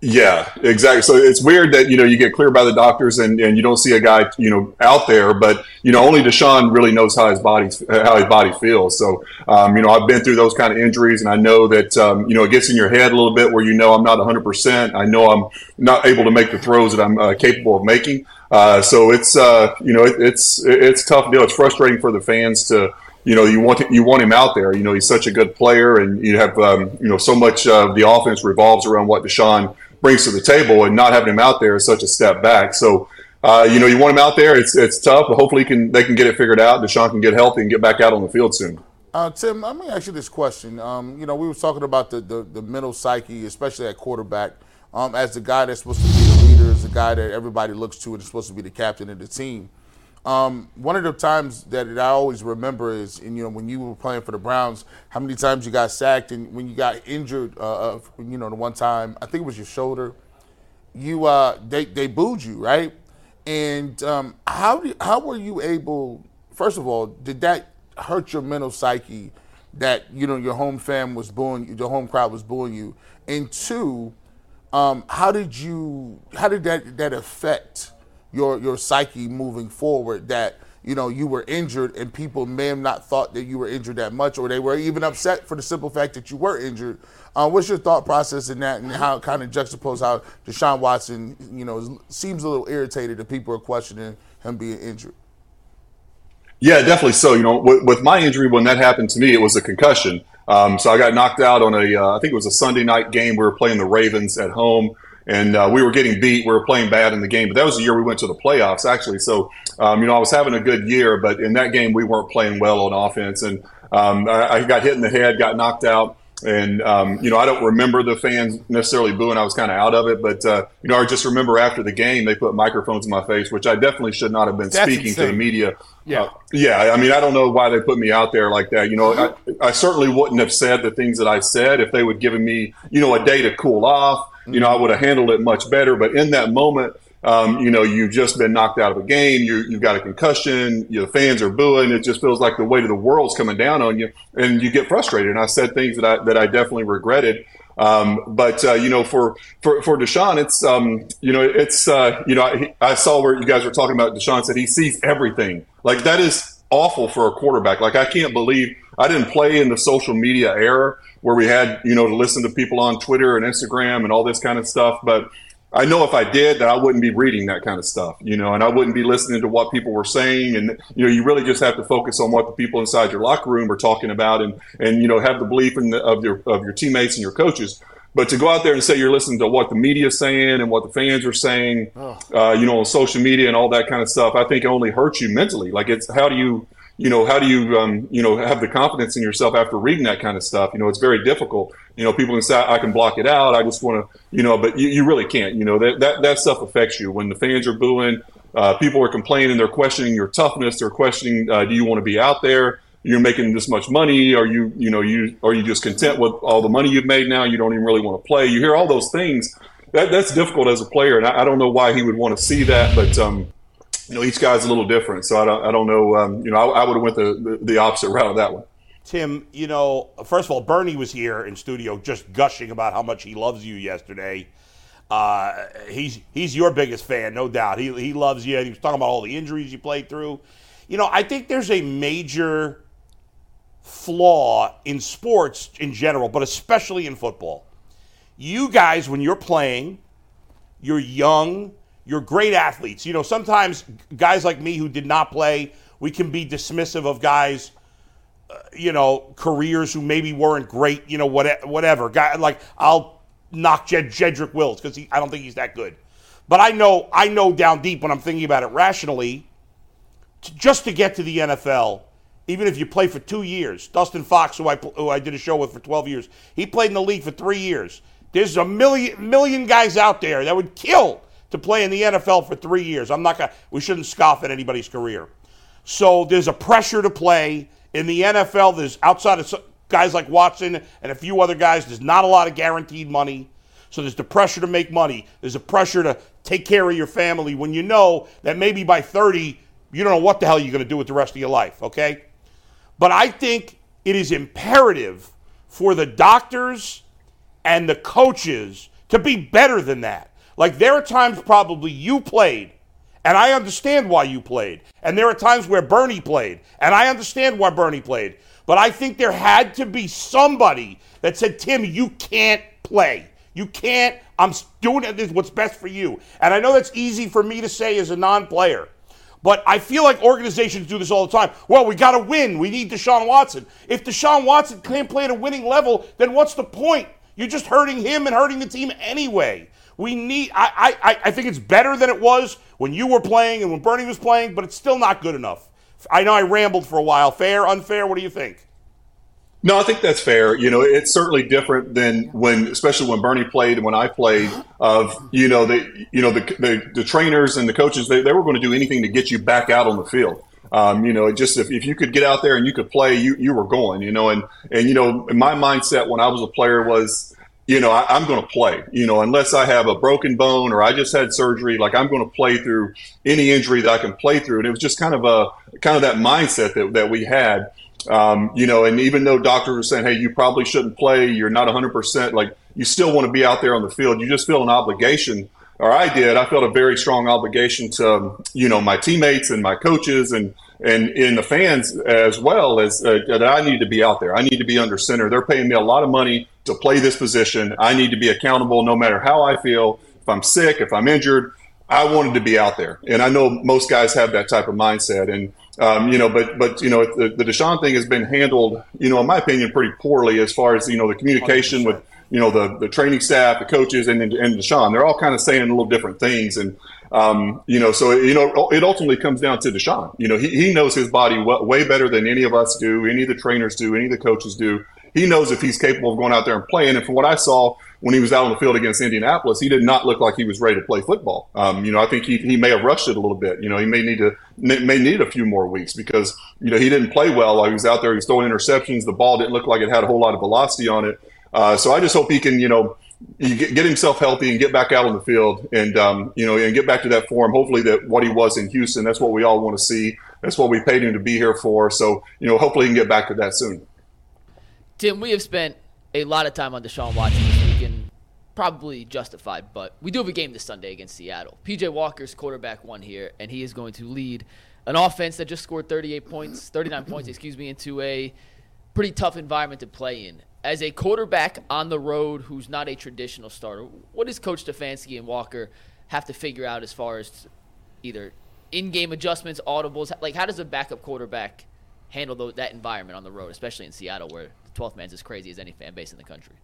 Yeah, exactly. So it's weird that you know you get cleared by the doctors and, and you don't see a guy you know out there, but you know only Deshaun really knows how his body how his body feels. So um, you know I've been through those kind of injuries, and I know that um, you know it gets in your head a little bit where you know I'm not 100. percent I know I'm not able to make the throws that I'm uh, capable of making. Uh, so it's uh, you know it, it's it's tough deal. It's frustrating for the fans to you know you want you want him out there. You know he's such a good player, and you have um, you know so much of the offense revolves around what Deshaun brings to the table, and not having him out there is such a step back. So. Uh, you know, you want him out there. It's it's tough, but hopefully, can they can get it figured out. Deshaun can get healthy and get back out on the field soon.
Uh, Tim, let me ask you this question. Um, you know, we were talking about the, the, the mental psyche, especially at quarterback, um, as the guy that's supposed to be the leader, as the guy that everybody looks to and is supposed to be the captain of the team. Um, one of the times that I always remember is, in, you know, when you were playing for the Browns, how many times you got sacked, and when you got injured, uh, you know, the one time I think it was your shoulder, you uh, they they booed you, right? And um, how did, how were you able? First of all, did that hurt your mental psyche that you know your home fan was booing you, the home crowd was booing you? And two, um, how did you how did that that affect? Your your psyche moving forward that you know you were injured and people may have not thought that you were injured that much or they were even upset for the simple fact that you were injured. Uh, what's your thought process in that and how kind of juxtapose how deshaun watson you know seems a little irritated that people are questioning him being injured?
Yeah definitely. So you know with, with my injury when that happened to me it was a concussion. Um, so i got knocked out on a uh, I think it was a sunday night game. We were playing the ravens at home and uh, we were getting beat. We were playing bad in the game, but that was the year we went to the playoffs, actually. So, um, you know, I was having a good year, but in that game we weren't playing well on offense, and um, I, I, got hit in the head, got knocked out. And um, you know, I don't remember the fans necessarily booing. I was kind of out of it, but uh, you know, I just remember after the game they put microphones in my face, which I definitely should not have been That's speaking insane. to the media.
Yeah, uh,
yeah. I mean, I don't know why they put me out there like that. You know, I, I certainly wouldn't have said the things that I said if they would given me, you know, a day to cool off you know, I would have handled it much better. But in that moment, um, you know, you've just been knocked out of a game. You, have got a concussion. Your fans are booing. It just feels like the weight of the world's coming down on you, and you get frustrated. And I said things that I that I definitely regretted. Um, but uh, you know, for for for Deshaun, it's um, you know, it's uh, you know, I, I saw where you guys were talking about. Deshaun said he sees everything. Like that is awful for a quarterback. Like I can't believe I didn't play in the social media era where we had, you know, to listen to people on Twitter and Instagram and all this kind of stuff. But I know if I did that I wouldn't be reading that kind of stuff, you know, and I wouldn't be listening to what people were saying. And, you know, you really just have to focus on what the people inside your locker room are talking about and, and, you know, have the belief in the, of your, of your teammates and your coaches. But to go out there and say you're listening to what the media is saying and what the fans are saying, uh, you know, on social media and all that kind of stuff, I think it only hurts you mentally. Like it's how do you, you know, how do you, um, you know, have the confidence in yourself after reading that kind of stuff? You know, it's very difficult. You know, people can say, I can block it out. I just want to, you know, but you, you really can't. You know, that, that, that stuff affects you. When the fans are booing, uh, people are complaining, they're questioning your toughness, they're questioning, uh, do you want to be out there? You're making this much money. Are you, you know, you, are you just content with all the money you've made now? You don't even really want to play. You hear all those things. That, that's difficult as a player. And I, I don't know why he would want to see that, but, um, you know, each guy's a little different. So I don't, I don't know. Um, you know, I, I would have went the, the, the opposite route of that one.
Tim, you know, first of all, Bernie was here in studio just gushing about how much he loves you yesterday. Uh, he's he's your biggest fan, no doubt. He he loves you. He was talking about all the injuries you played through. You know, I think there's a major flaw in sports in general, but especially in football. You guys, when you're playing, you're young, you're great athletes. You know, sometimes guys like me who did not play, we can be dismissive of guys, uh, you know, careers who maybe weren't great. You know, what, whatever. Guy like I'll knock Jed, Jedrick Wills because I don't think he's that good. But I know I know down deep when I'm thinking about it rationally, to, just to get to the NFL. Even if you play for two years, Dustin Fox, who I who I did a show with for 12 years, he played in the league for three years. There's a million million guys out there that would kill to play in the NFL for three years. I'm not gonna. We shouldn't scoff at anybody's career. So there's a pressure to play in the NFL. There's outside of guys like Watson and a few other guys. There's not a lot of guaranteed money. So there's the pressure to make money. There's a pressure to take care of your family when you know that maybe by 30 you don't know what the hell you're going to do with the rest of your life. Okay, but I think it is imperative for the doctors and the coaches to be better than that. Like there are times probably you played, and I understand why you played. And there are times where Bernie played, and I understand why Bernie played. But I think there had to be somebody that said, Tim, you can't play. You can't. I'm doing it. What's best for you. And I know that's easy for me to say as a non-player. But I feel like organizations do this all the time. Well, we got to win. We need Deshaun Watson. If Deshaun Watson can't play at a winning level, then what's the point? You're just hurting him and hurting the team anyway. We need. I, I, I think it's better than it was when you were playing and when Bernie was playing, but it's still not good enough. I know I rambled for a while. Fair, unfair? What do you think?
No, I think that's fair. You know, it's certainly different than when, especially when Bernie played and when I played. Of you know, the you know the the, the trainers and the coaches they, they were going to do anything to get you back out on the field. Um, you know, just if, if you could get out there and you could play, you you were going. You know, and and you know, in my mindset when I was a player was you know, I, am going to play, you know, unless I have a broken bone or I just had surgery, like I'm going to play through any injury that I can play through. And it was just kind of a, kind of that mindset that, that we had, um, you know, and even though doctors were saying, Hey, you probably shouldn't play, you're not hundred percent, like you still want to be out there on the field. You just feel an obligation or I did, I felt a very strong obligation to, you know, my teammates and my coaches and, and in the fans as well as uh, that I need to be out there. I need to be under center. They're paying me a lot of money to play this position. I need to be accountable no matter how I feel. If I'm sick, if I'm injured, I wanted to be out there. And I know most guys have that type of mindset. And, um, you know, but, but, you know, the, the Deshaun thing has been handled, you know, in my opinion, pretty poorly as far as, you know, the communication 100%. with, you know, the, the training staff, the coaches, and, and Deshaun. They're all kind of saying a little different things. And, um, you know, so you know, it ultimately comes down to Deshaun. You know, he, he knows his body way better than any of us do, any of the trainers do, any of the coaches do. He knows if he's capable of going out there and playing. And from what I saw when he was out on the field against Indianapolis, he did not look like he was ready to play football. Um, you know, I think he, he may have rushed it a little bit. You know, he may need to may need a few more weeks because you know he didn't play well he was out there. He was throwing interceptions. The ball didn't look like it had a whole lot of velocity on it. Uh, so I just hope he can, you know, get, get, himself healthy and get back out on the field and um, you know and get back to that form. Hopefully, that what he was in Houston. That's what we all want to see. That's what we paid him to be here for. So you know, hopefully, he can get back to that soon.
Tim, we have spent a lot of time on Deshaun Watson this week, and probably justified. But we do have a game this Sunday against Seattle. PJ Walker's quarterback one here, and he is going to lead an offense that just scored 38 points, 39 points, excuse me, into a pretty tough environment to play in as a quarterback on the road who's not a traditional starter, what does Coach Stefanski and Walker have to figure out as far as either in-game adjustments, audibles? Like, how does a backup quarterback handle that environment on the road, especially in Seattle, where the 12th man's as crazy as any fan base in the country?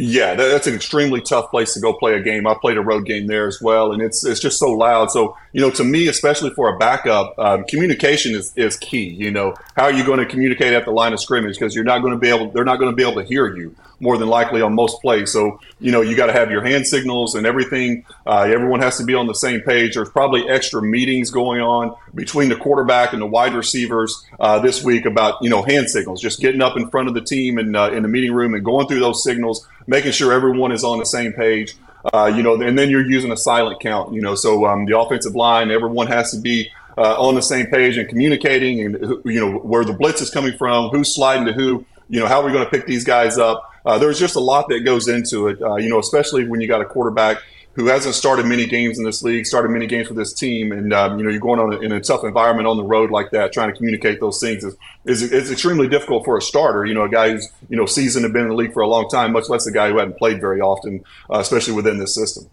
Yeah, that's an extremely tough place to go play a game. I played a road game there as well, and it's it's just so loud. So you know, to me, especially for a backup, um, communication is, is key. You know, how are you going to communicate at the line of scrimmage? Because you're not going to be able, they're not going to be able to hear you more than likely on most plays. So, you know, you got to have your hand signals and everything. Uh, everyone has to be on the same page. There's probably extra meetings going on between the quarterback and the wide receivers uh, this week about, you know, hand signals, just getting up in front of the team and uh, in the meeting room and going through those signals, making sure everyone is on the same page. Uh, you know, and then you're using a silent count, you know, so um, the offensive line, everyone has to be uh, on the same page and communicating and, you know, where the blitz is coming from, who's sliding to who, you know, how are we going to pick these guys up? Uh, there's just a lot that goes into it, uh, you know, especially when you got a quarterback who hasn't started many games in this league, started many games with this team, and um, you know you're going on a, in a tough environment on the road like that, trying to communicate those things is, is, is extremely difficult for a starter. You know, a guy who's you know seasoned and been in the league for a long time, much less a guy who hadn't played very often, uh, especially within this system.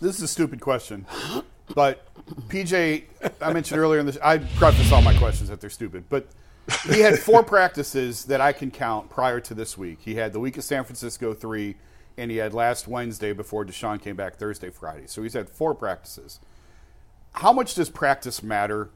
This is a stupid question, but PJ, I mentioned earlier in this, I preface all my questions that they're stupid, but he had four practices that I can count prior to this week. He had the week of San Francisco three, and he had last Wednesday before Deshaun came back Thursday, Friday. So he's had four practices. How much does practice matter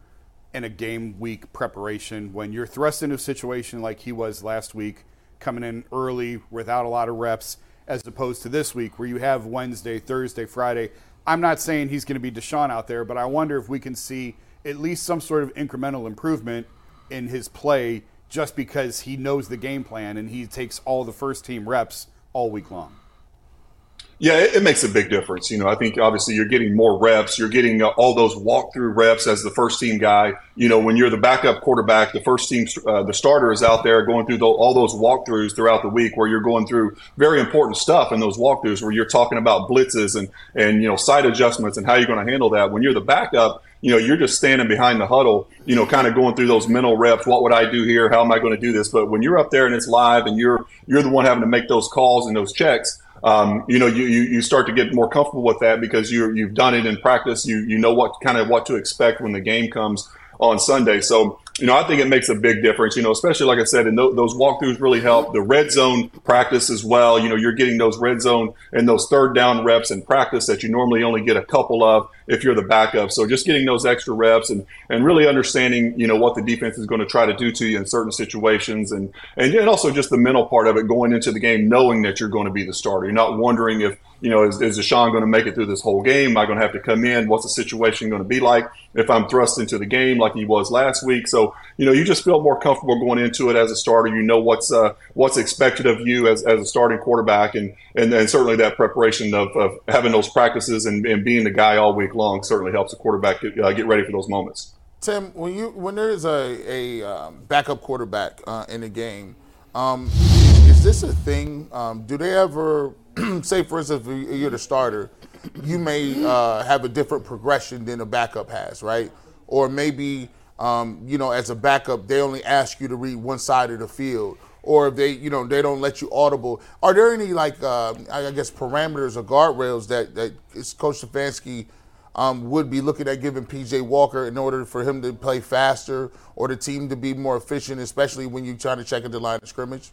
in a game week preparation when you're thrust into a situation like he was last week, coming in early without a lot of reps, as opposed to this week where you have Wednesday, Thursday, Friday? I'm not saying he's going to be Deshaun out there, but I wonder if we can see at least some sort of incremental improvement in his play just because he knows the game plan and he takes all the first team reps all week long.
Yeah, it, it, makes a big difference. You know, I think obviously you're getting more reps. You're getting uh, all those walkthrough reps as the first team guy. You know, when you're the backup quarterback, the first team, uh, the starter is out there going through the, all those walkthroughs throughout the week, where you're going through very important stuff in those walkthroughs, where you're talking about blitzes and and you know side adjustments and how you're going to handle that. When you're the backup, you know, you're just standing behind the huddle, you know, kind of going through those mental reps. What would I do here? How am I going to do this? But when you're up there and it's live and you're you're the one having to make those calls and those checks um, you know, you, you, you start to get more comfortable with that because you you've done it in practice. You you know what kind of what to expect when the game comes on Sunday. So you know, I think it makes a big difference, you know, especially like I said, and th- those walkthroughs really help. The red zone practice as well. You know, you're getting those red zone and those third down reps in practice that you normally only get a couple of if you're the backup. So just getting those extra reps and, and really understanding, you know, what the defense is going to try to do to you in certain situations. And, and, and also just the mental part of it going into the game, knowing that you're going to be the starter. You're not wondering if, you know, is, is Deshaun going to make it through this whole game? Am I going to have to come in? What's the situation going to be like if I'm thrust into the game like he was last week? So, you know, you just feel more comfortable going into it as a starter. You know what's uh, what's expected of you as, as a starting quarterback, and and, certainly that preparation of, of having those practices and, and being the guy all week long certainly helps a quarterback get, uh, get ready for those moments.
Tim, when you when there is a a um, backup quarterback uh, in the game, um, is this a thing? Um, do they ever say, for instance, if you're the starter, you may uh, have a different progression than a backup has, right? Or maybe um, you know, as a backup, they only ask you to read one side of the field, or if they, you know, they don't let you audible. Are there any like, uh, I guess, parameters or guardrails that that Coach Stefanski um, would be looking at giving PJ Walker in order for him to play faster or the team to be more efficient, especially when you're trying to check at the line of scrimmage?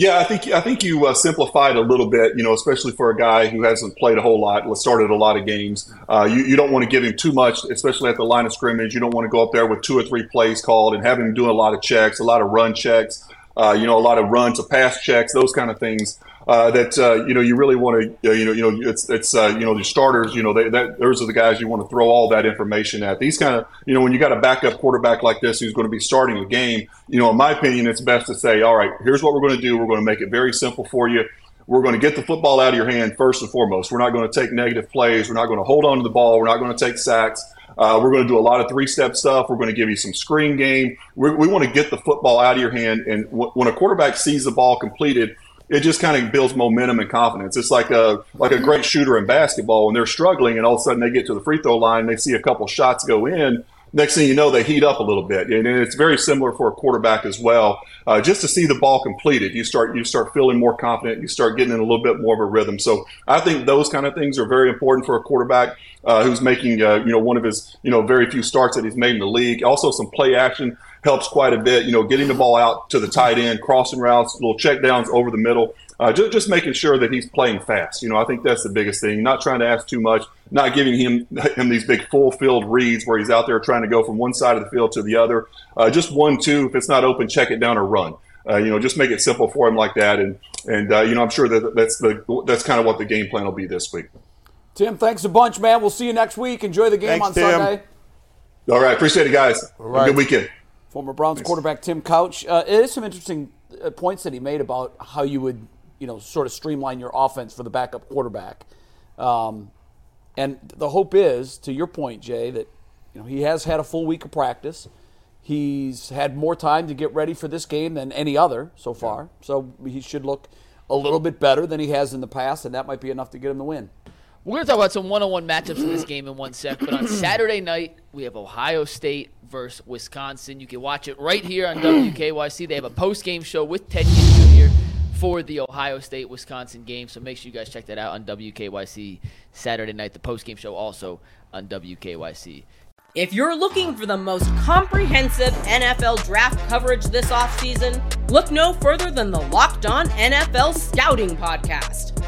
Yeah, I think I think you uh, simplified a little bit. You know, especially for a guy who hasn't played a whole lot, started a lot of games. Uh, you, you don't want to give him too much, especially at the line of scrimmage. You don't want to go up there with two or three plays called and have him doing a lot of checks, a lot of run checks. Uh, you know, a lot of run to pass checks, those kind of things uh, that uh, you know you really want to you know you know it's it's uh, you know the starters you know they, that those are the guys you want to throw all that information at. These kind of you know when you got a backup quarterback like this who's going to be starting a game, you know in my opinion it's best to say all right here's what we're going to do. We're going to make it very simple for you. We're going to get the football out of your hand first and foremost. We're not going to take negative plays. We're not going to hold on to the ball. We're not going to take sacks. Uh, we're going to do a lot of three step stuff. We're going to give you some screen game. We're, we want to get the football out of your hand. And w- when a quarterback sees the ball completed, it just kind of builds momentum and confidence. It's like a like a great shooter in basketball when they're struggling and all of a sudden they get to the free throw line, and they see a couple shots go in. Next thing you know, they heat up a little bit, and it's very similar for a quarterback as well. Uh, just to see the ball completed, you start you start feeling more confident. You start getting in a little bit more of a rhythm. So I think those kind of things are very important for a quarterback uh, who's making uh, you know one of his you know very few starts that he's made in the league. Also, some play action helps quite a bit. You know, getting the ball out to the tight end, crossing routes, little check downs over the middle. Uh, just, just making sure that he's playing fast. You know, I think that's the biggest thing. Not trying to ask too much, not giving him him these big full field reads where he's out there trying to go from one side of the field to the other. Uh, just one, two. If it's not open, check it down or run. Uh, you know, just make it simple for him like that. And and uh, you know, I'm sure that that's the that's kind of what the game plan will be this week.
Tim, thanks a bunch, man. We'll see you next week. Enjoy the game thanks, on Tim. Sunday.
All right, appreciate it, guys. All right. good weekend.
Former Browns quarterback Tim Couch. Uh, it is some interesting uh, points that he made about how you would, you know, sort of streamline your offense for the backup quarterback. Um, and the hope is, to your point, Jay, that you know he has had a full week of practice. He's had more time to get ready for this game than any other so far. Yeah. So he should look a little bit better than he has in the past, and that might be enough to get him the win.
We're going to talk about some one-on-one matchups in this game in one sec, but on Saturday night we have Ohio State versus Wisconsin. You can watch it right here on WKYC. They have a post-game show with Ted Ginn Jr. for the Ohio State Wisconsin game, so make sure you guys check that out on WKYC Saturday night. The post-game show also on WKYC.
If you're looking for the most comprehensive NFL draft coverage this offseason, look no further than the Locked On NFL Scouting Podcast.